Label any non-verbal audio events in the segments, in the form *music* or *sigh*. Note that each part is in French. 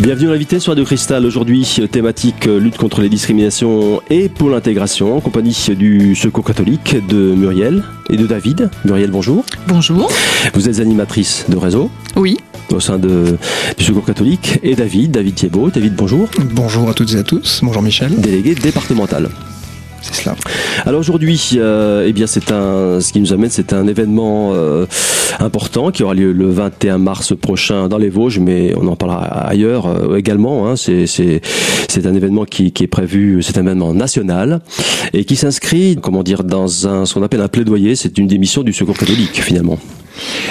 Bienvenue à l'invité sur Radio Cristal. Aujourd'hui, thématique euh, lutte contre les discriminations et pour l'intégration, en compagnie du Secours catholique de Muriel et de David. Muriel, bonjour. Bonjour. Vous êtes animatrice de réseau Oui. au sein de, du Secours catholique et David, David Thiebaud. David, bonjour. Bonjour à toutes et à tous. Bonjour Michel. Délégué départemental. C'est cela. Alors aujourd'hui, euh, eh bien c'est un, ce qui nous amène, c'est un événement euh, important qui aura lieu le 21 mars prochain dans les Vosges, mais on en parlera ailleurs euh, également. Hein. c'est c'est c'est un événement qui, qui est prévu, c'est un événement national et qui s'inscrit, comment dire, dans un ce qu'on appelle un plaidoyer. C'est une des missions du Secours catholique finalement.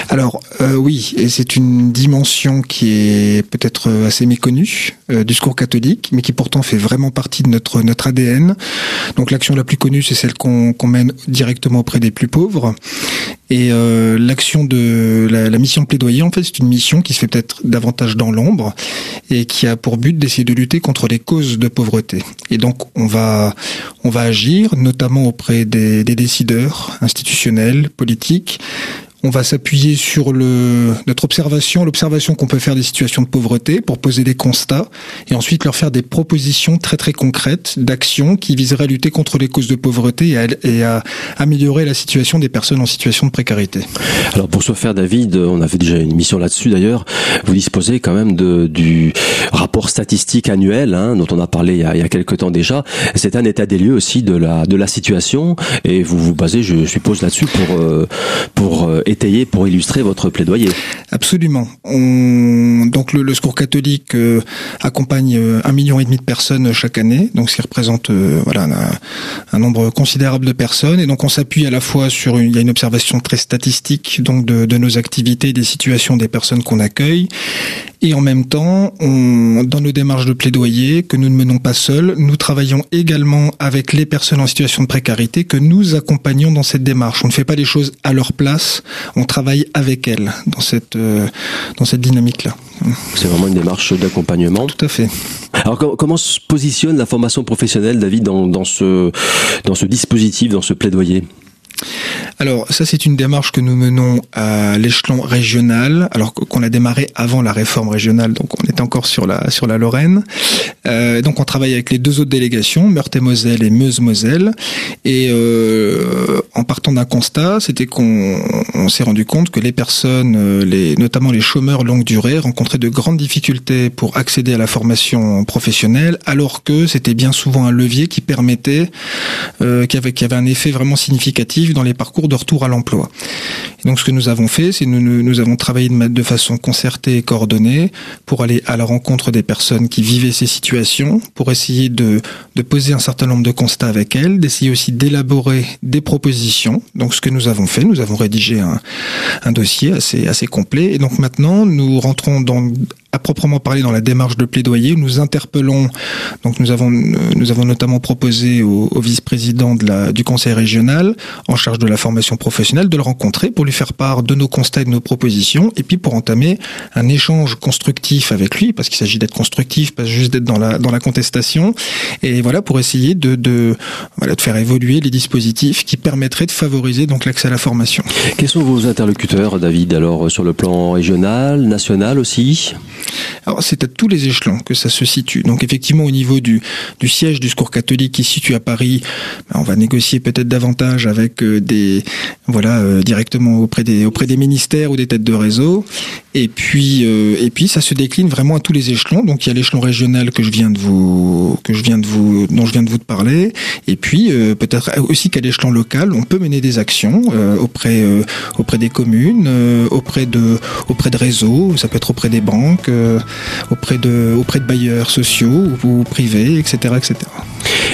Alors euh, oui, et c'est une dimension qui est peut-être assez méconnue euh, du secours catholique, mais qui pourtant fait vraiment partie de notre ADN. Donc l'action la plus connue, c'est celle qu'on mène directement auprès des plus pauvres. Et euh, l'action de la, mission plaidoyer, en fait, c'est une mission qui se fait peut-être davantage dans l'ombre et qui a pour but d'essayer de lutter contre les causes de pauvreté. Et donc on va agir notamment auprès des décideurs institutionnels, politiques, on va s'appuyer sur le, notre observation, l'observation qu'on peut faire des situations de pauvreté pour poser des constats et ensuite leur faire des propositions très très concrètes d'actions qui viseraient à lutter contre les causes de pauvreté et à, améliorer la situation des personnes en situation de précarité. Alors pour ce faire, David, on avait déjà une mission là-dessus d'ailleurs. Vous disposez quand même de, du rapport statistique annuel hein, dont on a parlé il y a, il quelques temps déjà. C'est un état des lieux aussi de la de la situation et vous vous basez, je suppose, là-dessus pour euh, pour euh, pour illustrer votre plaidoyer. Absolument. On, donc le, le secours catholique euh, accompagne euh, un million et demi de personnes chaque année, donc ce qui représente euh, voilà un, un nombre considérable de personnes. Et donc on s'appuie à la fois sur une, il y a une observation très statistique donc de, de nos activités, des situations des personnes qu'on accueille, et en même temps, on, dans nos démarches de plaidoyer que nous ne menons pas seuls, nous travaillons également avec les personnes en situation de précarité que nous accompagnons dans cette démarche. On ne fait pas les choses à leur place, on travaille avec elles dans cette euh, dans cette dynamique-là. C'est vraiment une démarche d'accompagnement. Tout à fait. Alors com- comment se positionne la formation professionnelle, David, dans, dans ce dans ce dispositif, dans ce plaidoyer? Alors ça c'est une démarche que nous menons à l'échelon régional, alors qu'on a démarré avant la réforme régionale, donc on est encore sur la sur la Lorraine. Euh, donc on travaille avec les deux autres délégations, Meurthe-et-Moselle et Meuse-Moselle, et euh, en partant d'un constat, c'était qu'on on s'est rendu compte que les personnes, euh, notamment les chômeurs longue durée, rencontraient de grandes difficultés pour accéder à la formation professionnelle, alors que c'était bien souvent un levier qui permettait, qui avait un effet vraiment significatif dans les parcours de retour à l'emploi. Donc ce que nous avons fait, c'est nous, nous, avons travaillé de, façon concertée et coordonnée pour aller à la rencontre des personnes qui vivaient ces situations, pour essayer de, poser un certain nombre de constats avec elles, d'essayer aussi d'élaborer des propositions. Donc ce que nous avons fait, nous avons rédigé un, un dossier assez, assez complet. Et donc maintenant, nous rentrons dans à proprement parler dans la démarche de plaidoyer, nous interpellons. Donc nous avons nous avons notamment proposé au, vice-président du conseil régional en charge de la formation professionnelle de le rencontrer pour lui faire part de nos constats et de nos propositions et puis pour entamer un échange constructif avec lui parce qu'il s'agit d'être constructif, pas juste d'être dans la contestation et voilà pour essayer de de faire évoluer les dispositifs qui permettraient de favoriser donc l'accès à la formation. Quels sont vos interlocuteurs, David, alors sur le plan régional, national aussi? Alors c'est à tous les échelons que ça se situe. Donc effectivement au niveau du, du siège du secours catholique qui se situe à Paris, ben, on va négocier peut-être davantage avec euh, des voilà euh, directement auprès des auprès des ministères ou des têtes de réseau. Et puis euh, et puis ça se décline vraiment à tous les échelons. Donc il y a l'échelon régional que je viens de vous que je viens de vous dont je viens de vous parler. Et puis peut-être aussi qu'à l'échelon local, on peut mener des actions auprès auprès des communes, auprès de auprès de réseaux. Ça peut être auprès des banques, auprès de auprès bailleurs sociaux ou, privés, etc., etc.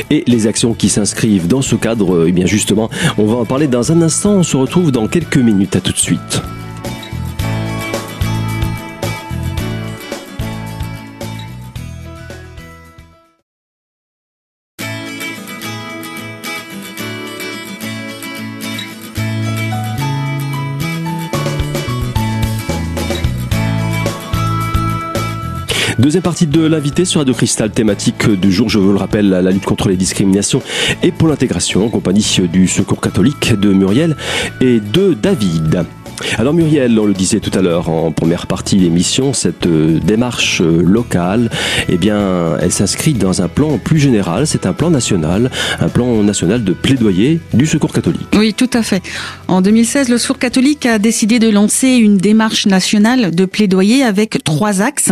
et les actions qui s'inscrivent dans ce cadre, eh bien justement, on va en parler dans un instant. On se retrouve dans quelques minutes. À tout de suite. Deuxième partie de l'invité sur Radio Cristal, thématique du jour, je vous le rappelle, la lutte contre les discriminations et pour l'intégration, en compagnie du Secours catholique de Muriel et de David. Alors Muriel, on le disait tout à l'heure en première partie d'émission, cette euh, démarche euh, locale, eh bien, elle s'inscrit dans un plan plus général. C'est un plan national, un plan national de plaidoyer du Secours catholique. Oui, tout à fait. En 2016, le Secours catholique a décidé de lancer une démarche nationale de plaidoyer avec trois axes.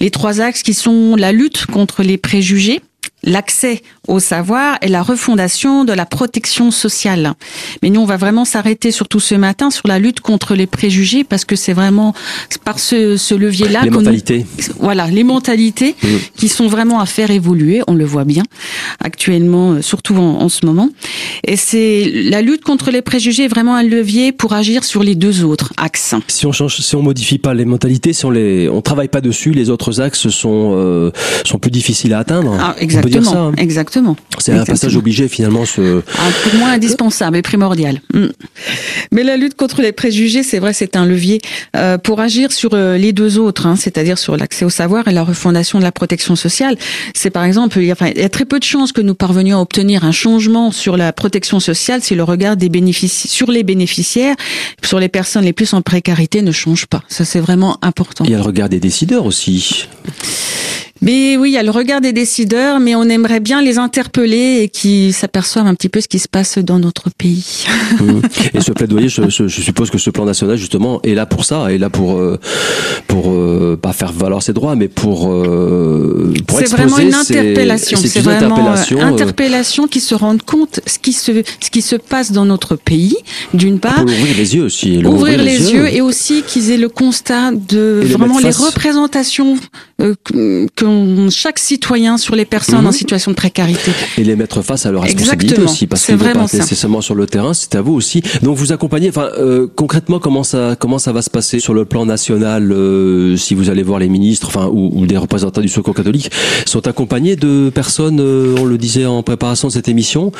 Les trois axes qui sont la lutte contre les préjugés, l'accès au savoir et la refondation de la protection sociale. Mais nous, on va vraiment s'arrêter surtout ce matin sur la lutte contre les préjugés parce que c'est vraiment par ce, ce levier-là. Les mentalités. voilà, les mentalités mmh. qui sont vraiment à faire évoluer. On le voit bien actuellement, euh, surtout en, en ce moment. Et c'est la lutte contre les préjugés est vraiment un levier pour agir sur les deux autres axes. Si on change, si on modifie pas les mentalités, si on les, on travaille pas dessus, les autres axes sont euh, sont plus difficiles à atteindre. Ah, exactement. Ça, hein. Exactement. C'est un passage obligé finalement. Ce... Ah, pour moi, indispensable et primordial. Mm. Mais la lutte contre les préjugés, c'est vrai, c'est un levier euh, pour agir sur euh, les deux autres, hein, c'est-à-dire sur l'accès au savoir et la refondation de la protection sociale. C'est par exemple, il y, a, enfin, il y a très peu de chances que nous parvenions à obtenir un changement sur la protection sociale si le regard des bénéfices sur les bénéficiaires, sur les personnes les plus en précarité ne change pas. Ça, c'est vraiment important. Il y a le regard des décideurs aussi. Mais oui, il y a le regard des décideurs, mais on aimerait bien les interpeller et qu'ils s'aperçoivent un petit peu ce qui se passe dans notre pays. Mmh. *laughs* Et ce plaidoyer, je, je, suppose que ce plan national justement est là pour ça, est là pour euh, pour euh, pas faire valoir ses droits, mais pour euh, pour C'est vraiment une interpellation. C'est vraiment interpellation, interpellation qui se rende compte ce qui se ce qui se passe dans notre pays, d'une part. Pour ouvrir les yeux aussi. Ouvrir, les, yeux. et aussi qu'ils aient le constat de vraiment les représentations que chaque citoyen sur les personnes en mhm. situation de précarité. Et les mettre face à leurs responsabilités aussi, parce que pas nécessairement sur le terrain, c'est à vous aussi. Donc vous accompagnez. Enfin, euh, concrètement, comment ça comment ça va se passer sur le plan national euh, Si vous allez voir les ministres, enfin ou, ou, des représentants du Secours catholique, sont accompagnés de personnes. Euh, on le disait en préparation de cette émission,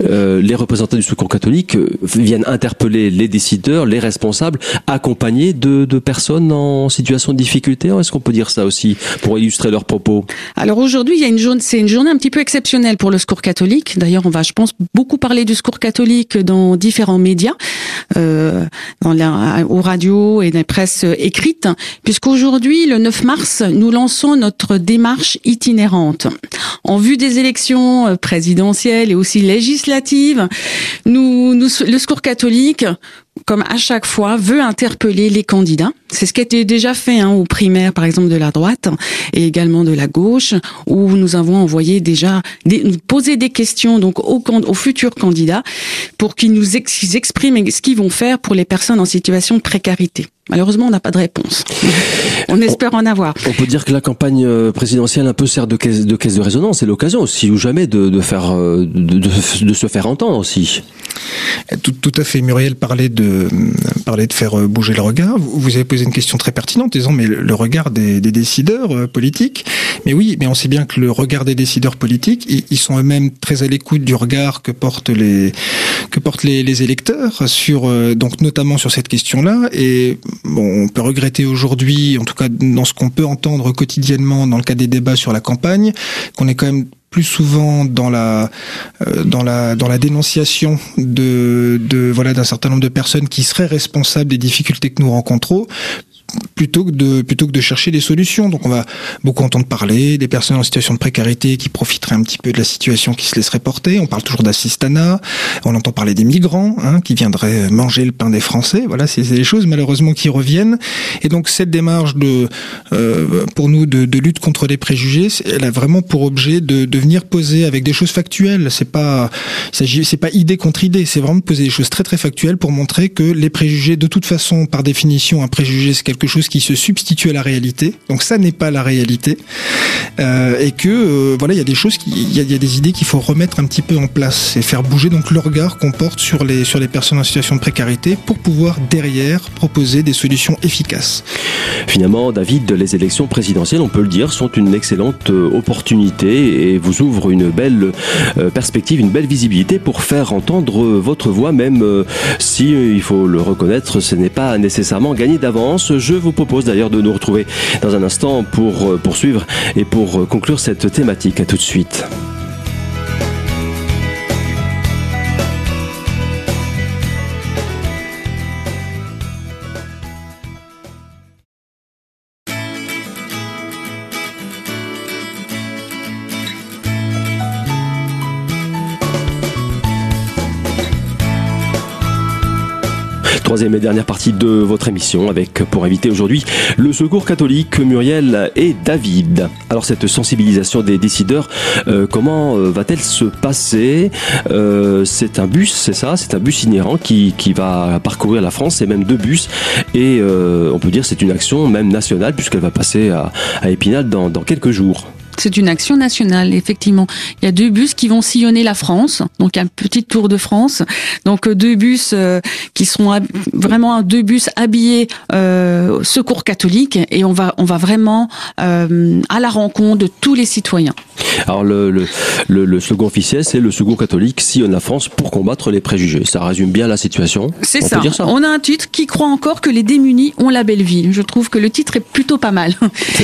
les représentants du Secours catholique viennent interpeller les décideurs, les responsables, accompagnés de, de personnes en situation de difficulté. Est-ce qu'on peut dire ça aussi pour illustrer leur Alors aujourd'hui, il y a une journée, c'est une journée un petit peu exceptionnelle pour le secours catholique. D'ailleurs, on va, je pense, beaucoup parler du secours catholique dans différents médias, euh, dans la, aux radios et dans les presses écrites, puisqu'aujourd'hui, le 9 mars, nous lançons notre démarche itinérante. En vue des élections euh, présidentielles et aussi législatives, nous, nous le secours catholique comme à chaque fois, veut interpeller les candidats. C'est ce qui a été déjà fait hein, aux primaires, par exemple, de la droite et également de la gauche, où nous avons envoyé déjà des, poser des questions donc aux, aux futurs candidats pour qu'ils nous expriment ce qu'ils vont faire pour les personnes en situation de précarité. Malheureusement, on n'a pas de réponse. *laughs* On espère en avoir. On peut dire que la campagne euh, présidentielle un peu sert de caisse de, caisse de résonance. C'est l'occasion aussi ou jamais de, de faire euh, de, de, se faire entendre aussi. Tout, tout à fait. Muriel parlait de parlait de faire euh, bouger le regard. Vous avez posé une question très pertinente, disons, mais le regard des, des décideurs politiques. Mais oui, mais on sait bien que le regard des décideurs politiques, ils sont eux-mêmes très à l'écoute du regard que portent les que portent les, les électeurs sur donc notamment sur cette question-là et on peut regretter aujourd'hui, en tout cas dans ce qu'on peut entendre quotidiennement dans le cas des débats sur la campagne, qu'on est quand même plus souvent dans la euh, dans la dans la dénonciation de de voilà d'un certain nombre de personnes qui seraient responsables des difficultés que nous rencontrons plutôt que de plutôt que de chercher des solutions. Donc on va beaucoup entendre parler des personnes en situation de précarité qui profiteraient un petit peu de la situation qui se laisserait porter. On parle toujours d'assistanat. On entend parler des migrants hein, qui viendraient manger le pain des Français. Voilà, c'est des choses malheureusement qui reviennent. Et donc cette démarche de euh, pour nous de, lutte contre les préjugés, elle a vraiment pour objet de, venir poser avec des choses factuelles. C'est pas c'est pas idée contre idée. C'est vraiment de poser des choses très très factuelles pour montrer que les préjugés de toute façon par définition un préjugé c'est quelque quelque chose qui se substitue à la réalité. Donc ça n'est pas la réalité. Euh, et que euh, voilà, il y a des choses, il y, a des idées qu'il faut remettre un petit peu en place et faire bouger donc le regard qu'on porte sur les sur les personnes en situation de précarité pour pouvoir derrière proposer des solutions efficaces. Finalement, David, les élections présidentielles, on peut le dire, sont une excellente euh, opportunité et vous ouvrent une belle perspective, une belle visibilité pour faire entendre votre voix, même si il faut le reconnaître, ce n'est pas nécessairement gagné d'avance. Vous propose d'ailleurs de nous retrouver dans un instant pour euh, poursuivre et pour euh, conclure cette thématique. À tout de suite. Troisième et dernière partie de votre émission avec pour inviter aujourd'hui le Secours catholique Muriel et David. Alors cette sensibilisation des décideurs, euh, comment euh, va-t-elle se passer? Euh, C'est un bus, c'est ça? C'est un bus inhérent qui, qui va parcourir la France, c'est même deux bus et on peut dire c'est une action même nationale puisqu'elle va passer à, à Épinal dans, dans quelques jours. C'est une action nationale, effectivement. Il y a deux bus qui vont sillonner la France, donc un petit tour de France. Donc euh, deux bus euh, qui seront vraiment deux bus habillés euh, secours catholique et on va on va vraiment euh, à la rencontre de tous les citoyens. Alors le, le, le, le slogan officiel, c'est le secours catholique sillonne la France pour combattre les préjugés. Ça résume bien la situation. C'est ça. ça. On a un titre qui croit encore que les démunis ont la belle vie. Je trouve que le titre est plutôt pas mal.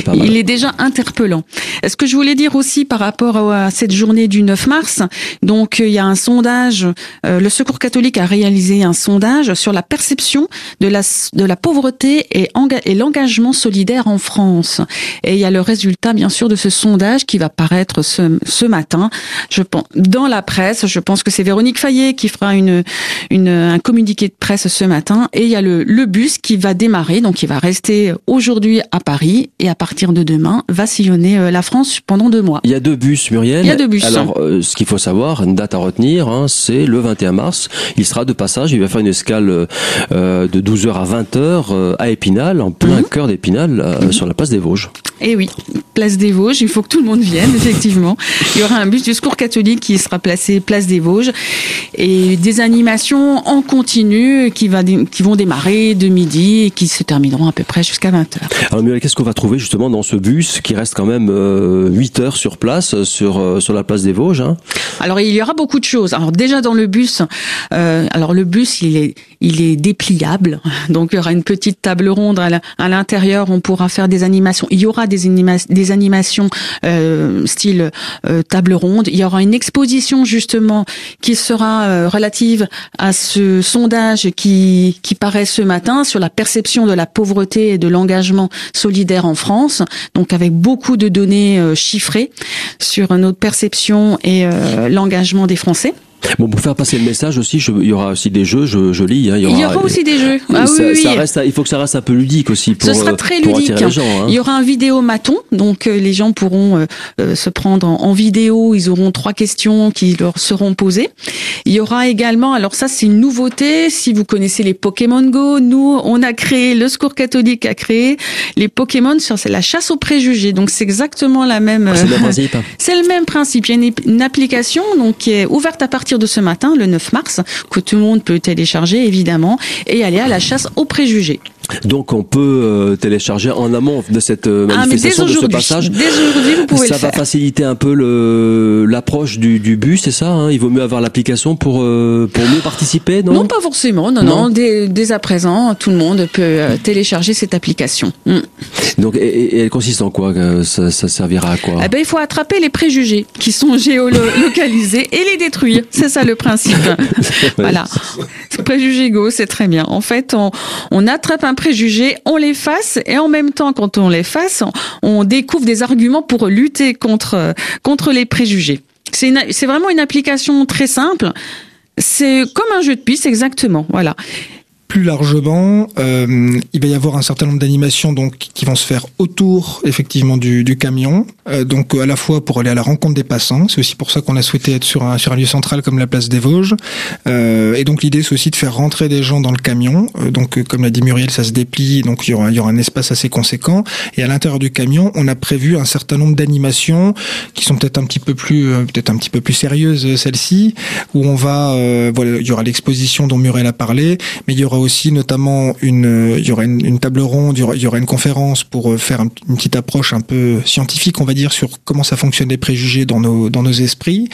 Pas mal. Il est déjà interpellant. Est-ce que je voulais dire aussi par rapport à cette journée du 9 mars, donc il y a un sondage, euh, le Secours catholique a réalisé un sondage sur la perception de la, pauvreté et, l'engagement solidaire en France. Et il y a le résultat bien sûr de ce sondage qui va paraître ce, matin. Je pense dans la presse, je pense que c'est Véronique Fayet qui fera un communiqué de presse ce matin. Et il y a le, le bus qui va démarrer, donc il va rester aujourd'hui à Paris et à partir de demain va sillonner euh, la France pendant deux mois. Il y a deux bus, Muriel. Il y a deux bus. Alors, euh, ce qu'il faut savoir, une date à retenir, hein, c'est le 21 mars. Il sera de passage. Il va faire une escale euh, de 12h à 20h euh, à Épinal, en plein mhm. cœur d'Épinal, sur la place des Vosges. Eh oui, place des Vosges. Il faut que tout le monde vienne, *laughs* effectivement. Il y aura un bus du Secours catholique qui sera placé place des Vosges et des animations en continu qui, va, qui vont démarrer de midi et qui se termineront à peu près jusqu'à 20h. Alors, Muriel, qu'est-ce qu'on va trouver justement dans ce bus qui reste quand même 8 heures sur place, sur, euh, sur la place des Vosges. Hein? Alors il y aura beaucoup de choses. Alors déjà dans le bus, euh, alors le bus il est il est dépliable, donc il y aura une petite table ronde à l'intérieur. On pourra faire des animations. Il y aura des, animations euh, style euh, table ronde. Il y aura une exposition justement qui sera euh, relative à ce sondage qui qui paraît ce matin sur la perception de la pauvreté et de l'engagement solidaire en France. Donc avec beaucoup de données euh, chiffrées sur notre perception et euh, l'engagement des Français. Bon, pour faire passer le message aussi, je, il y aura aussi des jeux, je, je lis. Hein, il, y aura, il, y aura, aussi des jeux. Ah, ça, oui, ça Reste, il faut que ça reste un peu ludique aussi pour, Ce sera euh, très ludique. Les gens, hein. Il y aura un vidéo maton, donc euh, les gens pourront euh, se prendre en, en, vidéo. Ils auront trois questions qui leur seront posées. Il y aura également, alors ça c'est une nouveauté. Si vous connaissez les Pokémon Go, nous on a créé, le Secours catholique a créé les Pokémon sur la chasse aux préjugés. Donc c'est exactement la même. c'est le même principe. *laughs* c'est le même principe. Il y a une, une application donc qui est ouverte à partir de ce matin, le 9 mars, que tout le monde peut télécharger évidemment et aller à la chasse aux préjugés. Donc on peut euh, télécharger en amont de cette euh, ah, manifestation, de ce passage. Dès aujourd'hui, vous pouvez ça le va faciliter un peu le l'approche du, du bus, c'est ça hein? Il vaut mieux avoir l'application pour euh, pour mieux participer, non? Non, pas forcément. Non, non. Dès, dès, à présent, tout le monde peut télécharger cette application. Mm. Donc, et, et, elle consiste en quoi ça, ça, servira à quoi? Eh ben, il faut attraper les préjugés qui sont géolocalisés et les détruire. C'est ça le principe. *laughs* voilà. Préjugés go, c'est très bien. En fait, on, attrape un préjugés, on les fasse et en même temps, quand on les fasse, on, découvre des arguments pour lutter contre contre les préjugés. C'est vraiment une application très simple. C'est comme un jeu de piste, exactement. Voilà. Plus largement, euh, il va y avoir un certain nombre d'animations donc qui vont se faire autour effectivement du, du camion, euh, donc à la fois pour aller à la rencontre des passants. C'est aussi pour ça qu'on a souhaité être sur un sur un lieu central comme la place des Vosges. Euh, et donc l'idée c'est aussi de faire rentrer des gens dans le camion. Euh, donc comme l'a dit Muriel, ça se déplie, donc il y aura il y aura un espace assez conséquent. Et à l'intérieur du camion, on a prévu un certain nombre d'animations qui sont peut-être un petit peu plus euh, peut-être un petit peu plus sérieuses celles-ci, où on va voilà il y aura l'exposition dont Muriel a parlé, mais il y aura aussi notamment une, il y aura une, table ronde, il y aura, une conférence pour euh, faire une petite approche un peu scientifique, on va dire, sur comment ça fonctionne les préjugés dans nos dans nos esprits.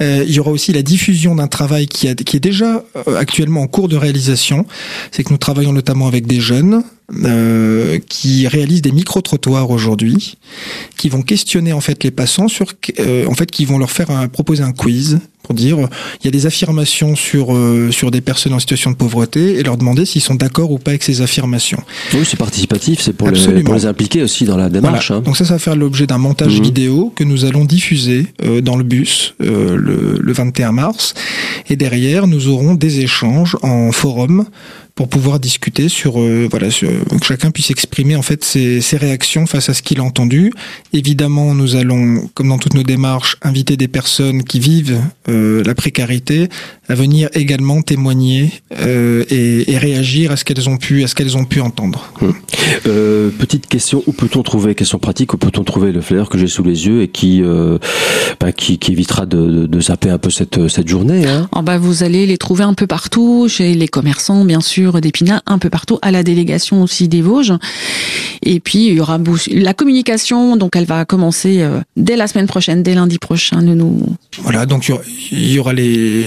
Euh, il y aura aussi la diffusion d'un travail qui, qui est déjà euh, actuellement en cours de réalisation. C'est que nous travaillons notamment avec des jeunes euh, qui réalisent des micro-trottoirs aujourd'hui, qui vont questionner en fait les passants sur, euh, en fait, qui vont leur faire un, proposer un quiz pour dire il y a des affirmations sur euh, sur des personnes en situation de pauvreté et leur demander s'ils sont d'accord ou pas avec ces affirmations. Oui, c'est participatif, c'est pour, les, pour les impliquer aussi dans la démarche. Hein. Donc ça, ça va faire l'objet d'un montage mhm. vidéo que nous allons diffuser dans le bus le, le 21 mars et derrière nous aurons des échanges en forum pour pouvoir discuter sur voilà que chacun puisse exprimer en fait ses, ses réactions face à ce qu'il a entendu. Évidemment, nous allons, comme dans toutes nos démarches, inviter des personnes qui vivent la précarité à venir également témoigner et, et, réagir à ce qu'elles ont pu à ce qu'elles ont pu entendre. Hum. petite question où peut-on trouver question pratique où peut-on trouver le flyer que j'ai sous les yeux et qui bah, qui, qui, évitera de, de, zapper un peu cette, cette journée. Hein? Oh bah vous allez les trouver un peu partout, chez les commerçants bien sûr d'Épinal, un peu partout, à la délégation aussi des Vosges. Et puis il y aura la communication, donc elle va commencer euh, dès la semaine prochaine, dès lundi prochain. Nous. Voilà, donc il y aura les,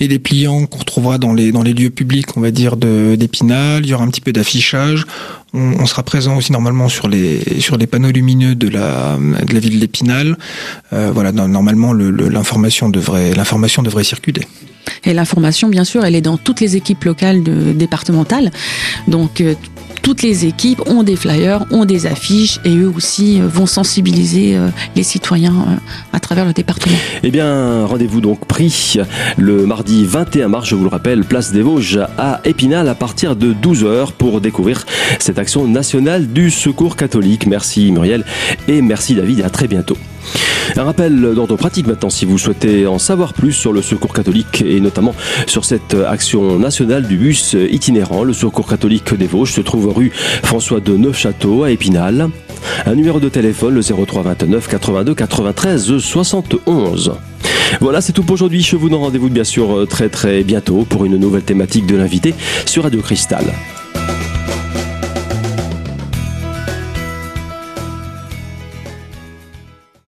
les dépliants qu'on retrouvera dans les, dans les lieux publics, on va dire, d'Épinal. Il y aura un petit peu d'affichage. On, sera présent aussi normalement sur les sur les panneaux lumineux de la de la ville d'Épinal. Euh, voilà, normalement l'information devrait l'information devrait circuler. Et l'information, bien sûr, elle est dans toutes les équipes locales départementales. Donc euh, toutes les équipes ont des flyers, ont des affiches et eux aussi euh, vont sensibiliser euh, les citoyens à travers le département. Eh bien, rendez-vous donc pris le mardi 21 mars, je vous le rappelle, place des Vosges à Épinal à partir de 12h pour découvrir cette action nationale du secours catholique. Merci Muriel et merci David à très bientôt. Un rappel d'ordre pratique maintenant si vous souhaitez en savoir plus sur le secours catholique et notamment sur cette action nationale du bus itinérant. Le secours catholique des Vosges se trouve rue François de Neufchâteau à Épinal. Un numéro de téléphone le 03 29 82 93 71. Voilà, c'est tout pour aujourd'hui. Je vous donne rendez-vous bien sûr très très bientôt pour une nouvelle thématique de l'invité sur Radio Cristal.